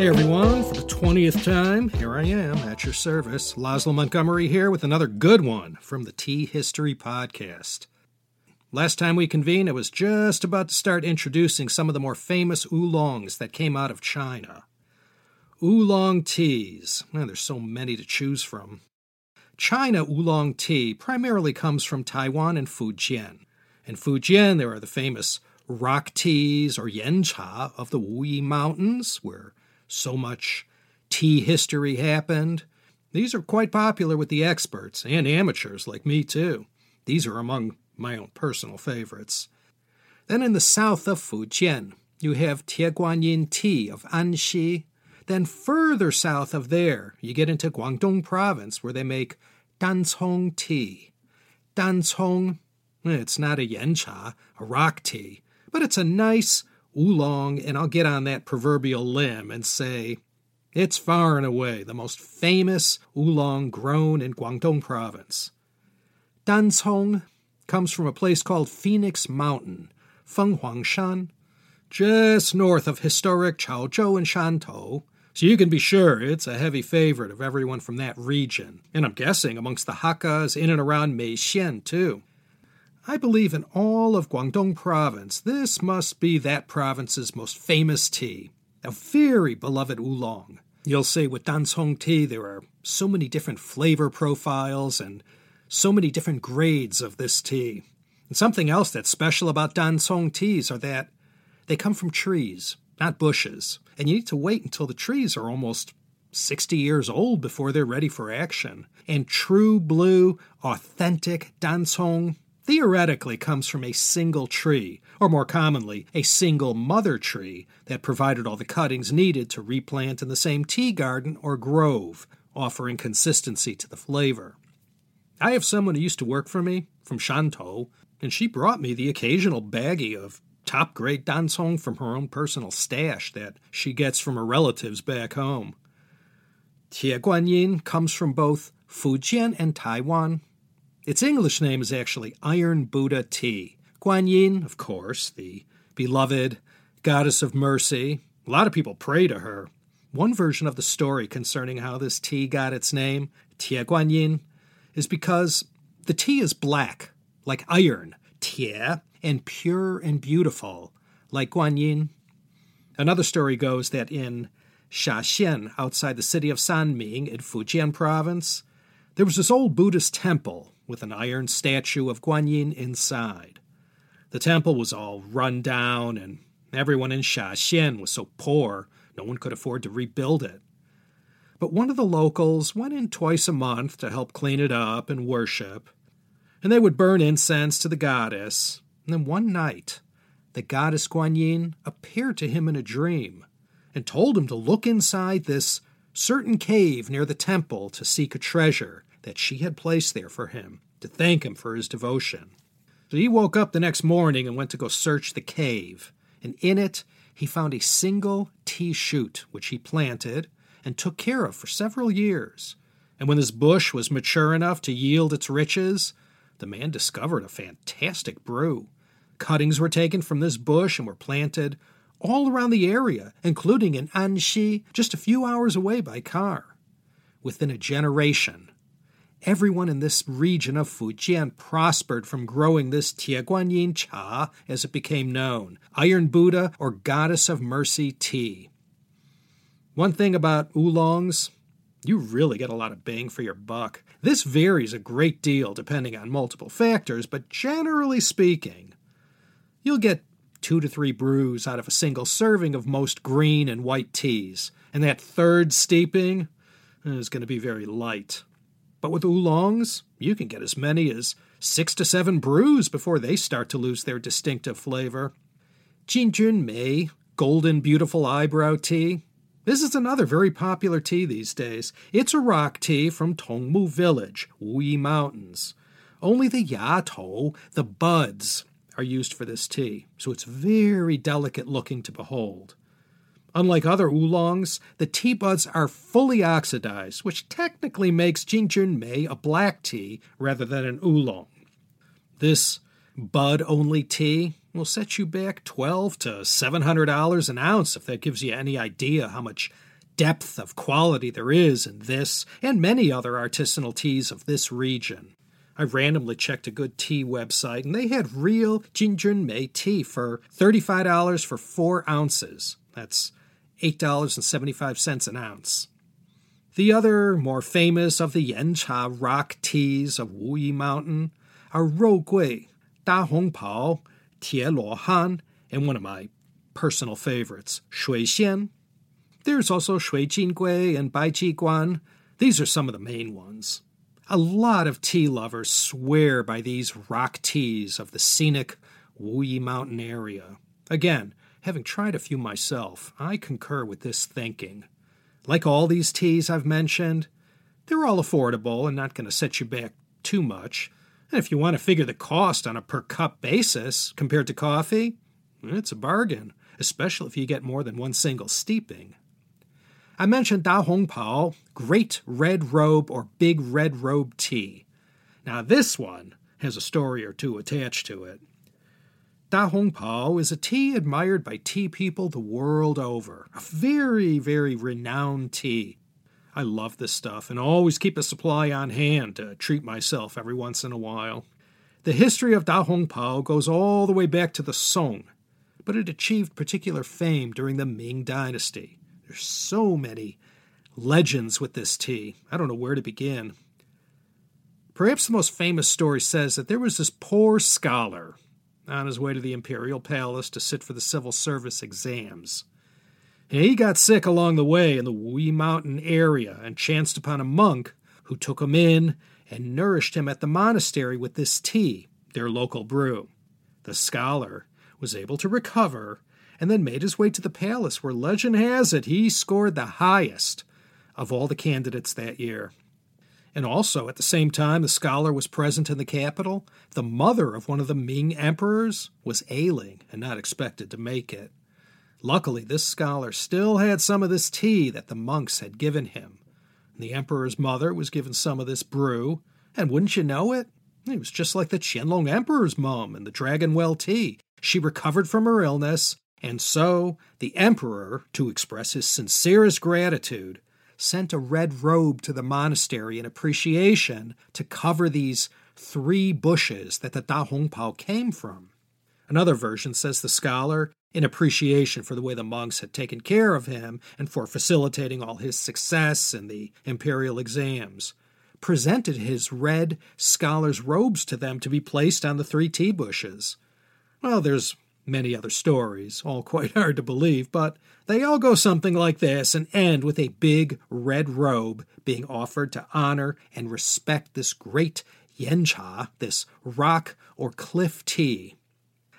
Hey everyone, for the 20th time, here I am at your service. Laszlo Montgomery here with another good one from the Tea History Podcast. Last time we convened, I was just about to start introducing some of the more famous oolongs that came out of China. Oolong teas. Man, there's so many to choose from. China oolong tea primarily comes from Taiwan and Fujian. In Fujian, there are the famous rock teas or yancha of the Wuyi Mountains, where so much tea history happened. These are quite popular with the experts and amateurs like me, too. These are among my own personal favorites. Then in the south of Fujian, you have Tieguanyin tea of Anxi. Then further south of there, you get into Guangdong province where they make Dancong tea. Dancong, eh, it's not a yancha, a rock tea, but it's a nice oolong, and I'll get on that proverbial limb and say it's far and away the most famous oolong grown in Guangdong province. Dancong comes from a place called Phoenix Mountain, Fenghuangshan, just north of historic Chaozhou and Shantou, so you can be sure it's a heavy favorite of everyone from that region, and I'm guessing amongst the Hakkas in and around Meixian too. I believe in all of Guangdong province, this must be that province's most famous tea, a very beloved oolong. You'll say with Dancong tea there are so many different flavor profiles and so many different grades of this tea. And something else that's special about Dancong teas are that they come from trees, not bushes, and you need to wait until the trees are almost 60 years old before they're ready for action. And true blue, authentic Dancong theoretically comes from a single tree, or more commonly, a single mother tree that provided all the cuttings needed to replant in the same tea garden or grove, offering consistency to the flavor. I have someone who used to work for me from Shantou, and she brought me the occasional baggie of top grade dancong from her own personal stash that she gets from her relatives back home. Tieguanyin comes from both Fujian and Taiwan, its English name is actually Iron Buddha tea. Guanyin, of course, the beloved goddess of mercy. A lot of people pray to her. One version of the story concerning how this tea got its name, Tie Guanyin, is because the tea is black, like iron, tie, and pure and beautiful, like Guanyin. Another story goes that in Shaxian, outside the city of Sanming in Fujian province, there was this old Buddhist temple with an iron statue of Guanyin inside. The temple was all run down, and everyone in Shaxian was so poor no one could afford to rebuild it. But one of the locals went in twice a month to help clean it up and worship, and they would burn incense to the goddess. And then one night, the goddess Guanyin appeared to him in a dream and told him to look inside this certain cave near the temple to seek a treasure that she had placed there for him to thank him for his devotion. So he woke up the next morning and went to go search the cave, and in it he found a single tea shoot which he planted and took care of for several years. And when this bush was mature enough to yield its riches, the man discovered a fantastic brew. Cuttings were taken from this bush and were planted all around the area, including in Anxi, just a few hours away by car. Within a generation, everyone in this region of Fujian prospered from growing this Tieguanyin cha, as it became known, Iron Buddha or Goddess of Mercy tea. One thing about oolongs, you really get a lot of bang for your buck. This varies a great deal depending on multiple factors, but generally speaking, you'll get two to three brews out of a single serving of most green and white teas, and that third steeping is going to be very light. But with oolongs, you can get as many as six to seven brews before they start to lose their distinctive flavor. Jinjun Mei, Golden Beautiful Eyebrow Tea. This is another very popular tea these days. It's a rock tea from Tongmu Village, Wuyi Mountains. Only the yatou, the buds, are used for this tea, so it's very delicate looking to behold. Unlike other oolongs, the tea buds are fully oxidized, which technically makes Jinjun Mei a black tea rather than an oolong. This bud only tea will set you back twelve to seven hundred dollars an ounce if that gives you any idea how much depth of quality there is in this and many other artisanal teas of this region. I randomly checked a good tea website and they had real Jinjun Mei tea for $35 for 4 ounces. That's $8.75 an ounce. The other, more famous of the Yancha rock teas of Wuyi Mountain are Rou Gui, Da Hong Pao, Tie Luo Han, and one of my personal favorites, Shui Xian. There's also Shui Jin Gui and Bai Ji Guan. These are some of the main ones. A lot of tea lovers swear by these rock teas of the scenic Wuyi Mountain area. Again, having tried a few myself, I concur with this thinking. Like all these teas I've mentioned, they're all affordable and not going to set you back too much. And if you want to figure the cost on a per cup basis compared to coffee, it's a bargain, especially if you get more than one single steeping. I mentioned Da Hong Pao, Great Red Robe or Big Red Robe Tea. Now, this one has a story or two attached to it. Da Hong Pao is a tea admired by tea people the world over. A very, very renowned tea. I love this stuff and always keep a supply on hand to treat myself every once in a while. The history of Da Hong Pao goes all the way back to the Song, but it achieved particular fame during the Ming Dynasty. There's so many legends with this tea. I don't know where to begin. Perhaps the most famous story says that there was this poor scholar on his way to the imperial palace to sit for the civil service exams. He got sick along the way in the Wuyi Mountain area and chanced upon a monk who took him in and nourished him at the monastery with this tea, their local brew. The scholar was able to recover and then made his way to the palace where legend has it he scored the highest of all the candidates that year. And also, at the same time the scholar was present in the capital, the mother of one of the Ming emperors was ailing and not expected to make it. Luckily, this scholar still had some of this tea that the monks had given him. The emperor's mother was given some of this brew, and wouldn't you know it? It was just like the Qianlong emperor's mom and the dragon well tea. She recovered from her illness, and so the emperor, to express his sincerest gratitude, sent a red robe to the monastery in appreciation to cover these three bushes that the Da Hong Pao came from. Another version says the scholar in appreciation for the way the monks had taken care of him and for facilitating all his success in the imperial exams, presented his red scholar's robes to them to be placed on the three tea bushes. Well, there's many other stories, all quite hard to believe, but they all go something like this and end with a big red robe being offered to honor and respect this great yancha, this rock or cliff tea.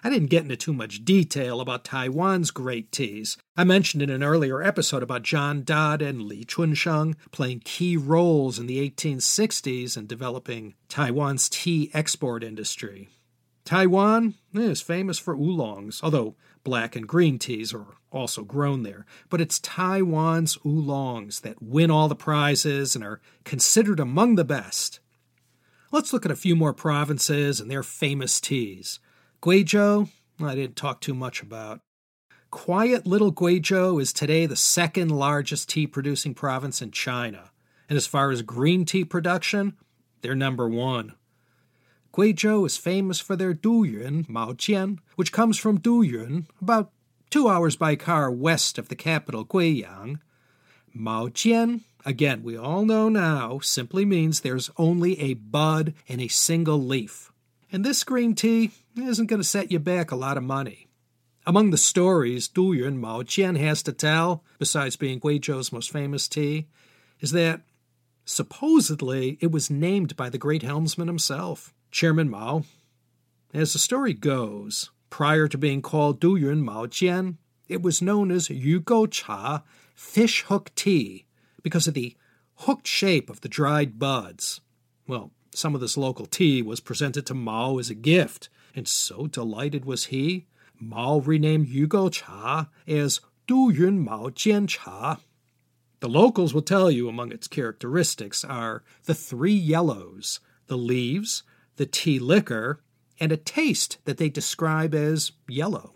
I didn't get into too much detail about Taiwan's great teas. I mentioned in an earlier episode about John Dodd and Li Chunsheng playing key roles in the 1860s in developing Taiwan's tea export industry. Taiwan eh, is famous for oolongs, although black and green teas are also grown there. But it's Taiwan's oolongs that win all the prizes and are considered among the best. Let's look at a few more provinces and their famous teas. Guizhou, I didn't talk too much about. Quiet little Guizhou is today the second largest tea producing province in China. And as far as green tea production, they're number one. Guizhou is famous for their Duyun Maojian, which comes from Duyun, about two hours by car west of the capital Guiyang. Maojian, again, we all know now, simply means there's only a bud and a single leaf. And this green tea isn't going to set you back a lot of money. Among the stories Duyun Mao Jian has to tell, besides being Guizhou's most famous tea, is that supposedly it was named by the great helmsman himself, Chairman Mao. As the story goes, prior to being called Duyun Mao Jian, it was known as Yugo Cha, fish hook tea, because of the hooked shape of the dried buds. Well, some of this local tea was presented to Mao as a gift, and so delighted was he, Mao renamed Yugo Cha as Duyun Mao Jian Cha. The locals will tell you among its characteristics are the three yellows, the leaves, the tea liquor, and a taste that they describe as yellow.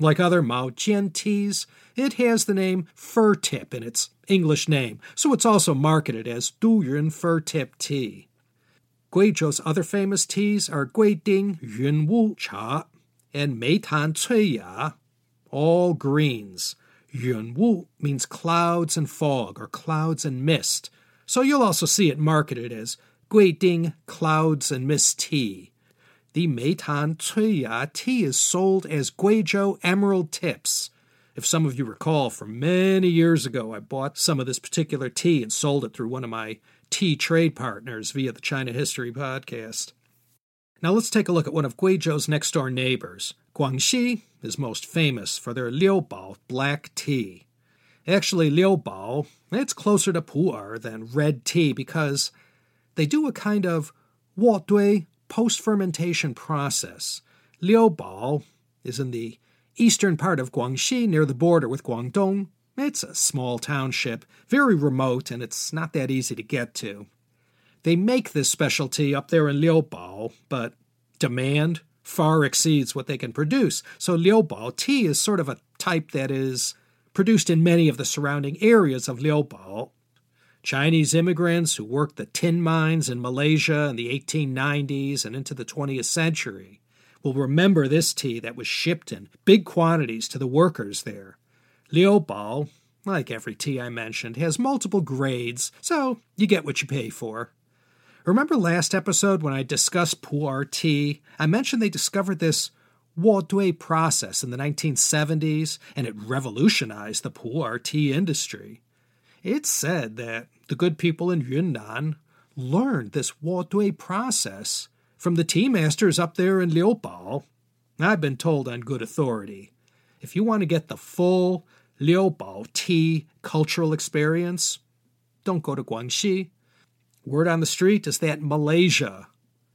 Like other Mao Jian teas, it has the name fir tip in its English name, so it's also marketed as Duyun fir tip tea. Guizhou's other famous teas are Guiding Yunwu cha and Meitan Cui Ya, all greens. Yunwu means clouds and fog or clouds and mist, so you'll also see it marketed as Guiding Clouds and Mist Tea. The Meitan Cuiya tea is sold as Guizhou Emerald Tips. If some of you recall, from many years ago, I bought some of this particular tea and sold it through one of my tea trade partners via the China History podcast. Now let's take a look at one of Guizhou's next door neighbors. Guangxi is most famous for their Liubao black tea. Actually, Liubao, it's closer to pu'er than red tea because they do a kind of Wodui post fermentation process. Liubao is in the eastern part of Guangxi near the border with Guangdong. It's a small township, very remote, and it's not that easy to get to. They make this specialty up there in Liubao, but demand far exceeds what they can produce. So Liubao tea is sort of a type that is produced in many of the surrounding areas of Liubao, Chinese immigrants who worked the tin mines in Malaysia in the 1890s and into the 20th century will remember this tea that was shipped in big quantities to the workers there. Liubao, like every tea I mentioned, has multiple grades, so you get what you pay for. Remember last episode when I discussed pu'er tea? I mentioned they discovered this Wodui process in the 1970s, and it revolutionized the pu'er tea industry. It's said that the good people in Yunnan learned this Wodui process from the tea masters up there in Liubao. I've been told on good authority. If you want to get the full Liubao tea cultural experience, don't go to Guangxi. Word on the street is that Malaysia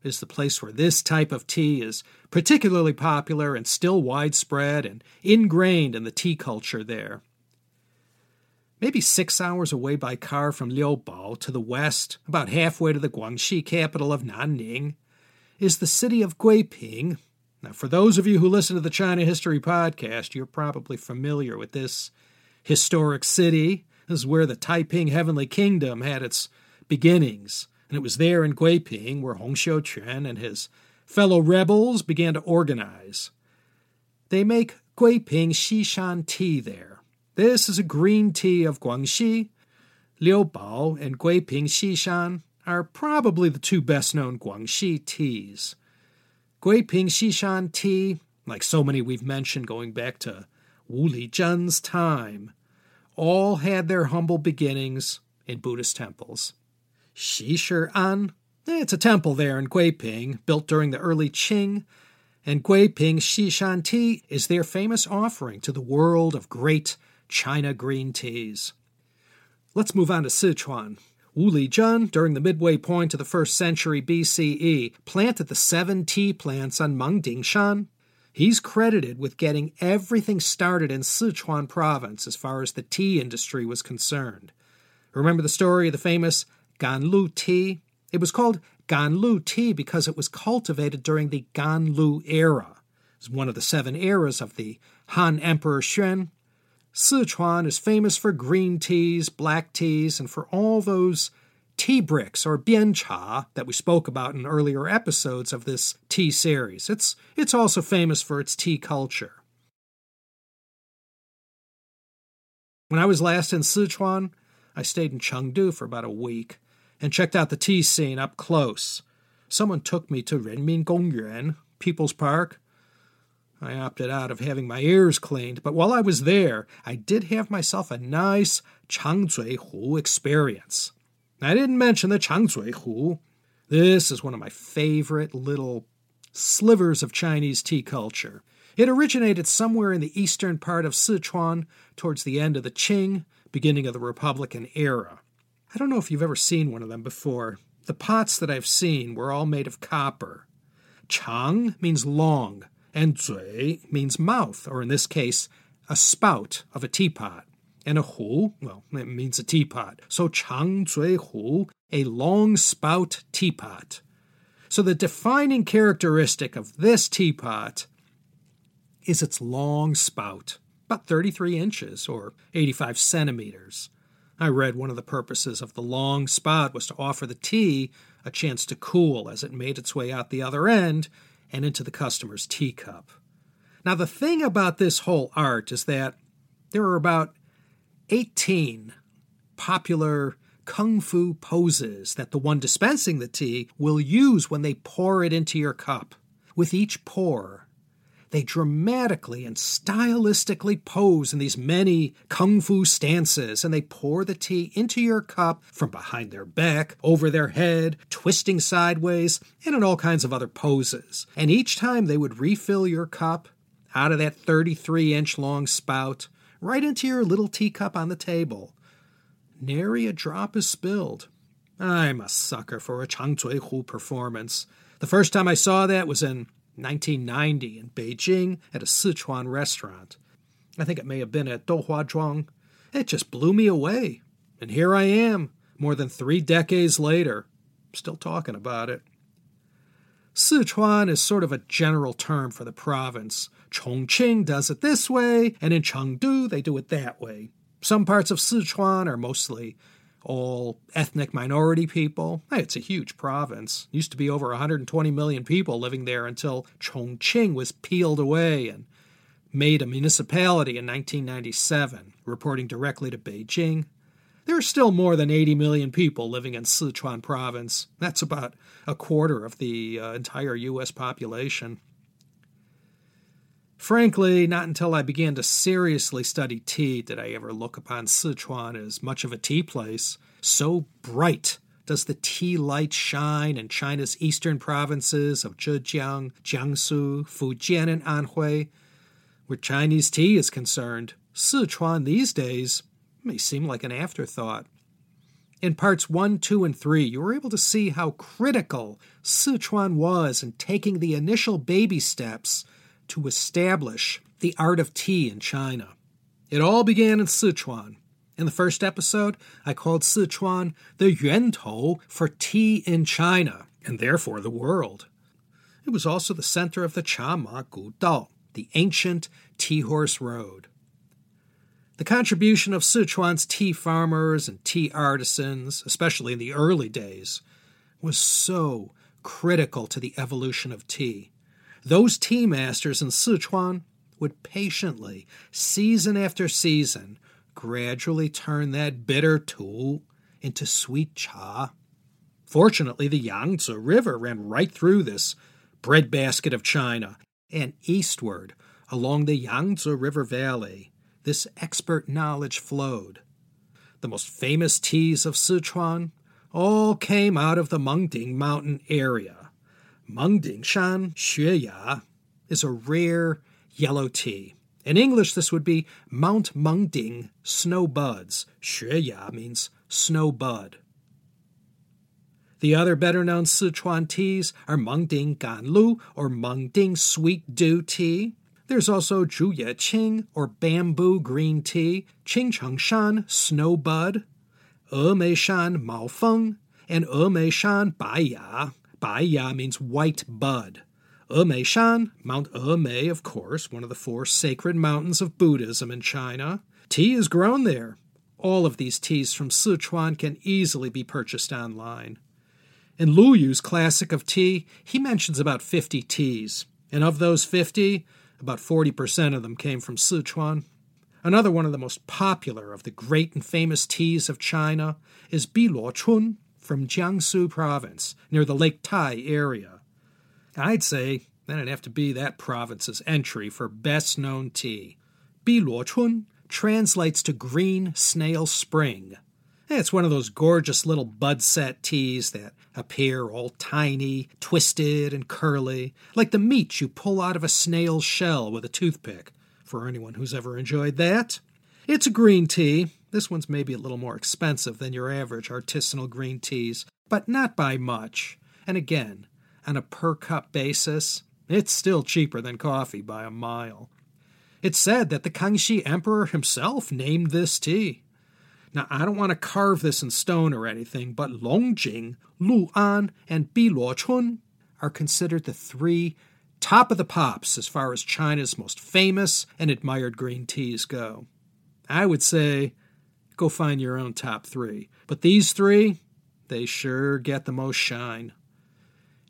is the place where this type of tea is particularly popular and still widespread and ingrained in the tea culture there. Maybe six hours away by car from Liubao to the west, about halfway to the Guangxi capital of Nanning, is the city of Guiping. Now, for those of you who listen to the China History Podcast, you're probably familiar with this historic city. This is where the Taiping Heavenly Kingdom had its beginnings, and it was there in Guiping where Hong Xiuquan and his fellow rebels began to organize. They make Guiping Xishan tea there this is a green tea of Guangxi. Liubao and Guiping Xishan are probably the two best known Guangxi teas. Guiping Xishan tea, like so many we've mentioned going back to Wu Lizhen's time, all had their humble beginnings in Buddhist temples. Shishi An, it's a temple there in Guiping, built during the early Qing, and Guiping Xishan tea is their famous offering to the world of great China green teas. Let's move on to Sichuan. Wu Lizhen, during the midway point of the first century BCE, planted the seven tea plants on Mengdingshan. He's credited with getting everything started in Sichuan province as far as the tea industry was concerned. Remember the story of the famous Ganlu tea? It was called Ganlu tea because it was cultivated during the Ganlu era. It's one of the seven eras of the Han Emperor Xuan, Sichuan is famous for green teas, black teas, and for all those tea bricks or biancha that we spoke about in earlier episodes of this tea series. It's, it's also famous for its tea culture. When I was last in Sichuan, I stayed in Chengdu for about a week and checked out the tea scene up close. Someone took me to Renmin Gongyuan, People's Park, I opted out of having my ears cleaned, but while I was there, I did have myself a nice Changzui Hu experience. I didn't mention the Changzui Hu. This is one of my favorite little slivers of Chinese tea culture. It originated somewhere in the eastern part of Sichuan towards the end of the Qing, beginning of the Republican era. I don't know if you've ever seen one of them before. The pots that I've seen were all made of copper. Chang means long, and zui means mouth, or in this case, a spout of a teapot. And a hu, well, it means a teapot. So chang zui hu, a long spout teapot. So the defining characteristic of this teapot is its long spout, about 33 inches or 85 centimeters. I read one of the purposes of the long spout was to offer the tea a chance to cool as it made its way out the other end and into the customer's teacup. Now, the thing about this whole art is that there are about 18 popular kung fu poses that the one dispensing the tea will use when they pour it into your cup. With each pour, they dramatically and stylistically pose in these many kung fu stances, and they pour the tea into your cup from behind their back, over their head, twisting sideways, and in all kinds of other poses. And each time they would refill your cup out of that 33 inch long spout right into your little teacup on the table. Nary a drop is spilled. I'm a sucker for a Chang Zui Hu performance. The first time I saw that was in 1990 in Beijing at a Sichuan restaurant. I think it may have been at Douhua Zhuang. It just blew me away. And here I am, more than three decades later, still talking about it. Sichuan is sort of a general term for the province. Chongqing does it this way, and in Chengdu they do it that way. Some parts of Sichuan are mostly all ethnic minority people. It's a huge province. Used to be over 120 million people living there until Chongqing was peeled away and made a municipality in 1997, reporting directly to Beijing. There are still more than 80 million people living in Sichuan province. That's about a quarter of the uh, entire U.S. population. Frankly, not until I began to seriously study tea did I ever look upon Sichuan as much of a tea place. So bright does the tea light shine in China's eastern provinces of Zhejiang, Jiangsu, Fujian, and Anhui. Where Chinese tea is concerned, Sichuan these days may seem like an afterthought. In parts 1, 2, and 3, you were able to see how critical Sichuan was in taking the initial baby steps to establish the art of tea in China. It all began in Sichuan. In the first episode, I called Sichuan the Yuantou for tea in China, and therefore the world. It was also the center of the Chama Gu Dao, the ancient tea horse road. The contribution of Sichuan's tea farmers and tea artisans, especially in the early days, was so critical to the evolution of tea. Those tea masters in Sichuan would patiently, season after season, gradually turn that bitter tu into sweet cha. Fortunately, the Yangtze River ran right through this breadbasket of China, and eastward along the Yangtze River Valley, this expert knowledge flowed. The most famous teas of Sichuan all came out of the Mengding Mountain area. Mengding Shan Xueya is a rare yellow tea. In English, this would be Mount Mengding Snow Buds. Xueya means snow bud. The other better known Sichuan teas are Mengding Ganlu or Mengding Sweet Dew Tea. There's also Zhuye Qing or Bamboo Green Tea, Qingchengshan Snow Bud, Emei Shan Mao Feng, and Emei Shan Baiya Baiya means white bud. Emeishan, Mount Emei, of course, one of the four sacred mountains of Buddhism in China. Tea is grown there. All of these teas from Sichuan can easily be purchased online. In Lu Yu's classic of tea, he mentions about 50 teas, and of those 50, about 40% of them came from Sichuan. Another one of the most popular of the great and famous teas of China is Biluo Chun, from Jiangsu province, near the Lake Tai area. I'd say that'd have to be that province's entry for best known tea. Biluochun translates to green snail spring. It's one of those gorgeous little bud set teas that appear all tiny, twisted, and curly, like the meat you pull out of a snail's shell with a toothpick, for anyone who's ever enjoyed that. It's a green tea, this one's maybe a little more expensive than your average artisanal green teas, but not by much. And again, on a per cup basis, it's still cheaper than coffee by a mile. It's said that the Kangxi Emperor himself named this tea. Now, I don't want to carve this in stone or anything, but Longjing, Lu'an, and Biluochun are considered the three top of the pops as far as China's most famous and admired green teas go. I would say go find your own top three. But these three, they sure get the most shine.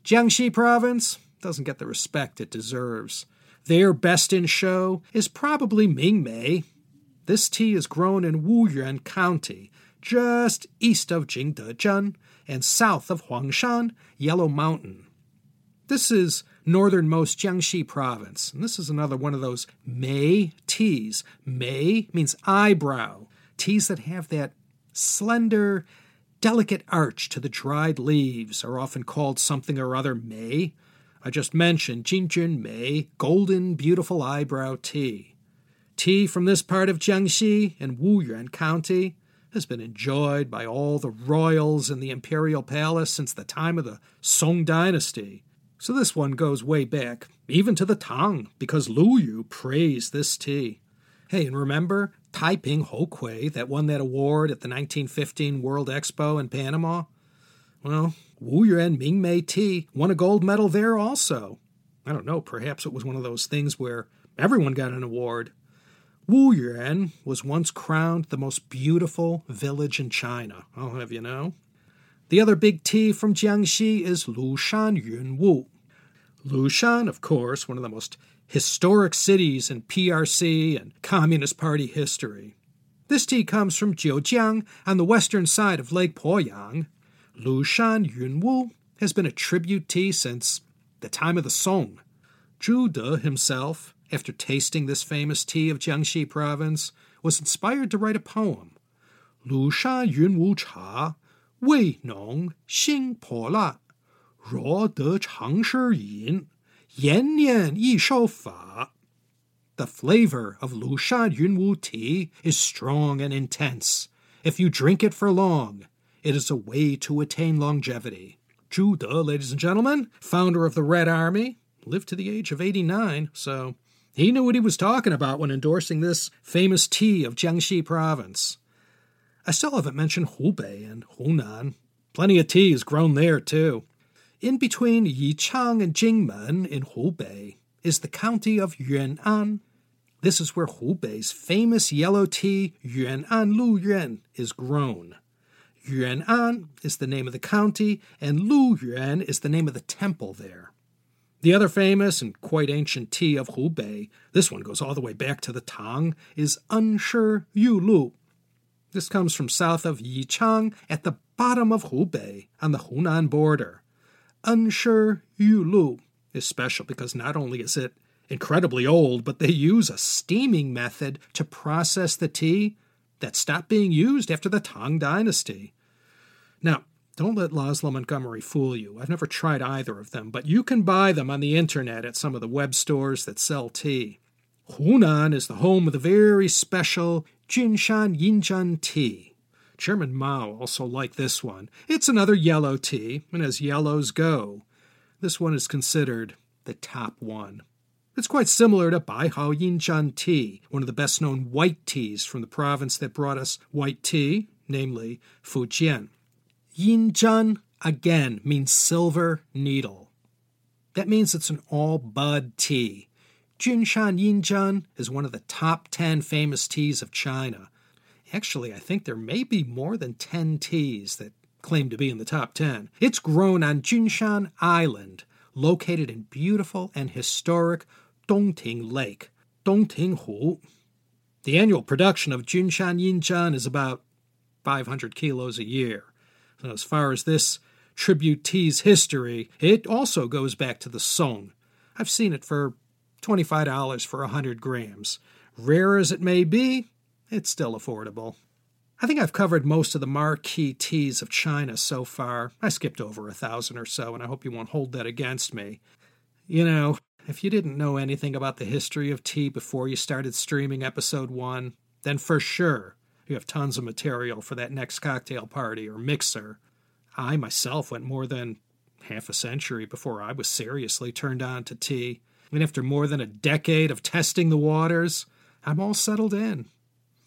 Jiangxi province doesn't get the respect it deserves. Their best in show is probably Mingmei. This tea is grown in Wuyuan County, just east of Jingdezhen and south of Huangshan, Yellow Mountain. This is northernmost Jiangxi province, and this is another one of those Mei teas. Mei means eyebrow, teas that have that slender, delicate arch to the dried leaves are often called something or other May. I just mentioned Jinjun Mei, golden, beautiful eyebrow tea. Tea from this part of Jiangxi in Wuyuan County has been enjoyed by all the royals in the imperial palace since the time of the Song dynasty. So this one goes way back, even to the Tang, because Lu Yu praised this tea. Hey, and remember Taiping Houkui that won that award at the 1915 World Expo in Panama? Well, Wu Yuan Ming Mei tea won a gold medal there also. I don't know, perhaps it was one of those things where everyone got an award. Wuyuan was once crowned the most beautiful village in China, I'll have you know. The other big T from Jiangxi is Lushan Yunwu. Lushan, of course, one of the most historic cities in PRC and Communist Party history. This tea comes from Jiujiang on the western side of Lake Poyang. Lushan Yunwu has been a tribute tea since the time of the Song. Zhu De himself after tasting this famous tea of Jiangxi province, was inspired to write a poem. Lu Shan Yun Wu Cha, Wei Nong Xing Po La, Ruo De Chang Shi Yin, Yan Nian Yi Shou Fa. The flavor of Lu Shan Yun Wu tea is strong and intense. If you drink it for long, it is a way to attain longevity. Zhu De, ladies and gentlemen, founder of the Red Army, lived to the age of 89, so he knew what he was talking about when endorsing this famous tea of Jiangxi province. I still haven't mentioned Hubei and Hunan. Plenty of tea is grown there, too. In between Yichang and Jingmen in Hubei is the county of Yuanan. This is where Hubei's famous yellow tea, Yuanan Lu Yuan, is grown. Yuanan is the name of the county, and Lu Yuan is the name of the temple there. The other famous and quite ancient tea of Hubei, this one goes all the way back to the Tang, is Enshi Yulu. This comes from south of Yichang at the bottom of Hubei on the Hunan border. Enshi Yulu is special because not only is it incredibly old, but they use a steaming method to process the tea that stopped being used after the Tang Dynasty. Now, don't let Laszlo Montgomery fool you. I've never tried either of them, but you can buy them on the internet at some of the web stores that sell tea. Hunan is the home of the very special Jinshan Yinjian tea. Chairman Mao also liked this one. It's another yellow tea, and as yellows go, this one is considered the top one. It's quite similar to Baihao Yinjian tea, one of the best known white teas from the province that brought us white tea, namely Fujian. Yinjian again means silver needle. That means it's an all bud tea. Jinshan Yinjian is one of the top 10 famous teas of China. Actually, I think there may be more than 10 teas that claim to be in the top 10. It's grown on Jinshan Island, located in beautiful and historic Dongting Lake, Dongtinghu. The annual production of Jinshan Yinjian is about 500 kilos a year. So as far as this tribute tea's history, it also goes back to the Song. I've seen it for $25 for 100 grams. Rare as it may be, it's still affordable. I think I've covered most of the marquee teas of China so far. I skipped over a thousand or so, and I hope you won't hold that against me. You know, if you didn't know anything about the history of tea before you started streaming episode one, then for sure you have tons of material for that next cocktail party or mixer. I myself went more than half a century before I was seriously turned on to tea. And after more than a decade of testing the waters, I'm all settled in.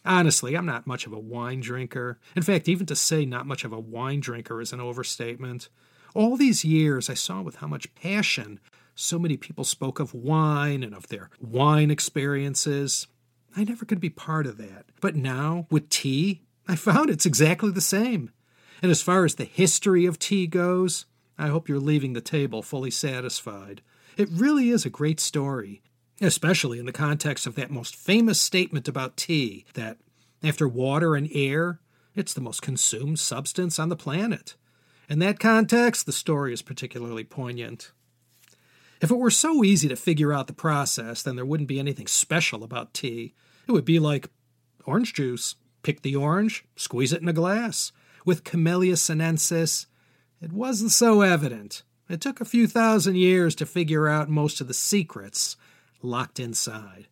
Honestly, I'm not much of a wine drinker. In fact, even to say not much of a wine drinker is an overstatement. All these years, I saw with how much passion so many people spoke of wine and of their wine experiences. I never could be part of that. But now, with tea, I found it's exactly the same. And as far as the history of tea goes, I hope you're leaving the table fully satisfied. It really is a great story, especially in the context of that most famous statement about tea that after water and air, it's the most consumed substance on the planet. In that context, the story is particularly poignant. If it were so easy to figure out the process, then there wouldn't be anything special about tea. It would be like orange juice. Pick the orange, squeeze it in a glass. With Camellia sinensis, it wasn't so evident. It took a few thousand years to figure out most of the secrets locked inside.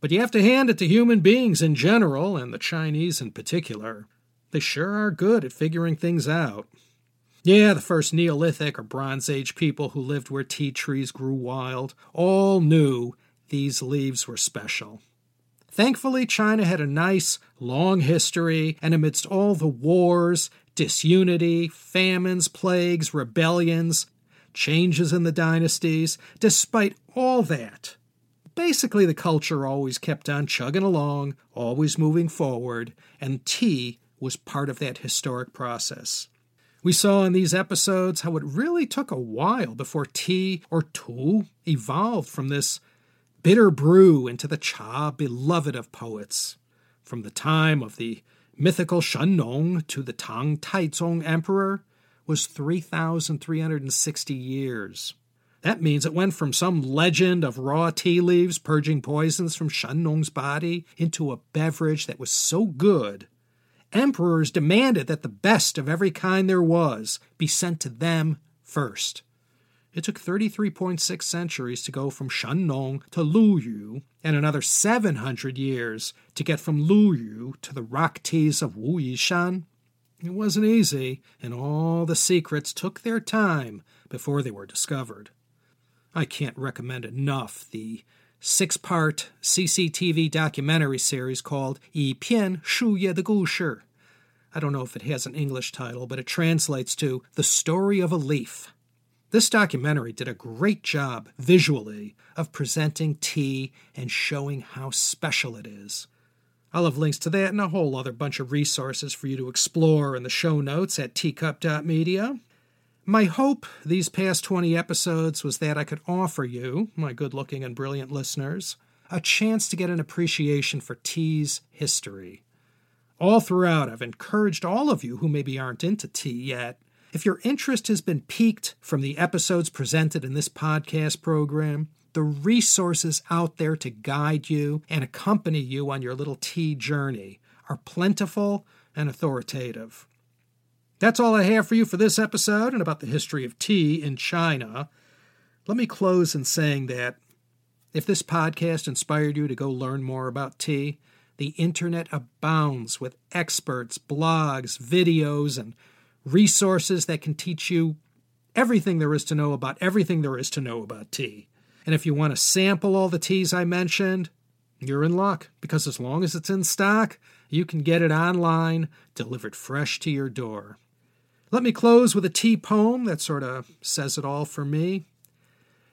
But you have to hand it to human beings in general, and the Chinese in particular. They sure are good at figuring things out. Yeah, the first Neolithic or Bronze Age people who lived where tea trees grew wild all knew these leaves were special. Thankfully, China had a nice, long history, and amidst all the wars, disunity, famines, plagues, rebellions, changes in the dynasties, despite all that, basically the culture always kept on chugging along, always moving forward, and tea was part of that historic process. We saw in these episodes how it really took a while before tea or tu evolved from this bitter brew into the cha beloved of poets. From the time of the mythical Shen Nong to the Tang Taizong emperor was 3,360 years. That means it went from some legend of raw tea leaves purging poisons from Shen Nong's body into a beverage that was so good, emperors demanded that the best of every kind there was be sent to them first. It took 33.6 centuries to go from Nong to Lu Yu, and another 700 years to get from Lu Yu to the rock teas of Wu Yishan. It wasn't easy, and all the secrets took their time before they were discovered. I can't recommend enough the six part CCTV documentary series called Yi Pian Shu Ye de Gu Shi. I don't know if it has an English title, but it translates to The Story of a Leaf. This documentary did a great job visually of presenting tea and showing how special it is. I'll have links to that and a whole other bunch of resources for you to explore in the show notes at teacup.media. My hope these past 20 episodes was that I could offer you, my good looking and brilliant listeners, a chance to get an appreciation for tea's history. All throughout, I've encouraged all of you who maybe aren't into tea yet if your interest has been piqued from the episodes presented in this podcast program, the resources out there to guide you and accompany you on your little tea journey are plentiful and authoritative. That's all I have for you for this episode and about the history of tea in China. Let me close in saying that if this podcast inspired you to go learn more about tea, the internet abounds with experts, blogs, videos, and resources that can teach you everything there is to know about everything there is to know about tea. And if you want to sample all the teas I mentioned, you're in luck because as long as it's in stock, you can get it online, delivered fresh to your door. Let me close with a tea poem that sort of says it all for me.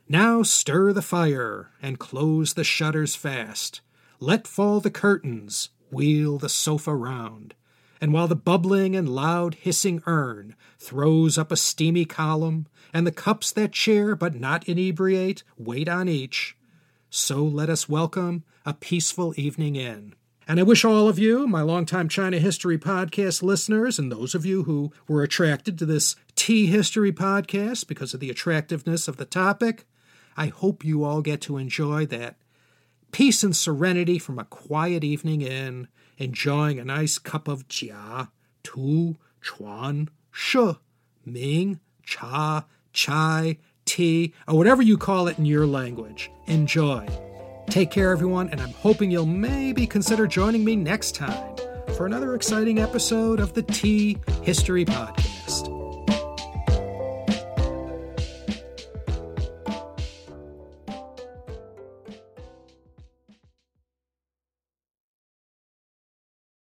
Now stir the fire and close the shutters fast. Let fall the curtains, wheel the sofa round and while the bubbling and loud hissing urn throws up a steamy column, and the cups that cheer but not inebriate wait on each, so let us welcome a peaceful evening in. And I wish all of you, my longtime China History Podcast listeners, and those of you who were attracted to this tea history podcast because of the attractiveness of the topic, I hope you all get to enjoy that peace and serenity from a quiet evening in enjoying a nice cup of jia, tu, chuan, shi, ming, cha, chai, tea, or whatever you call it in your language. Enjoy. Take care, everyone, and I'm hoping you'll maybe consider joining me next time for another exciting episode of the Tea History Podcast.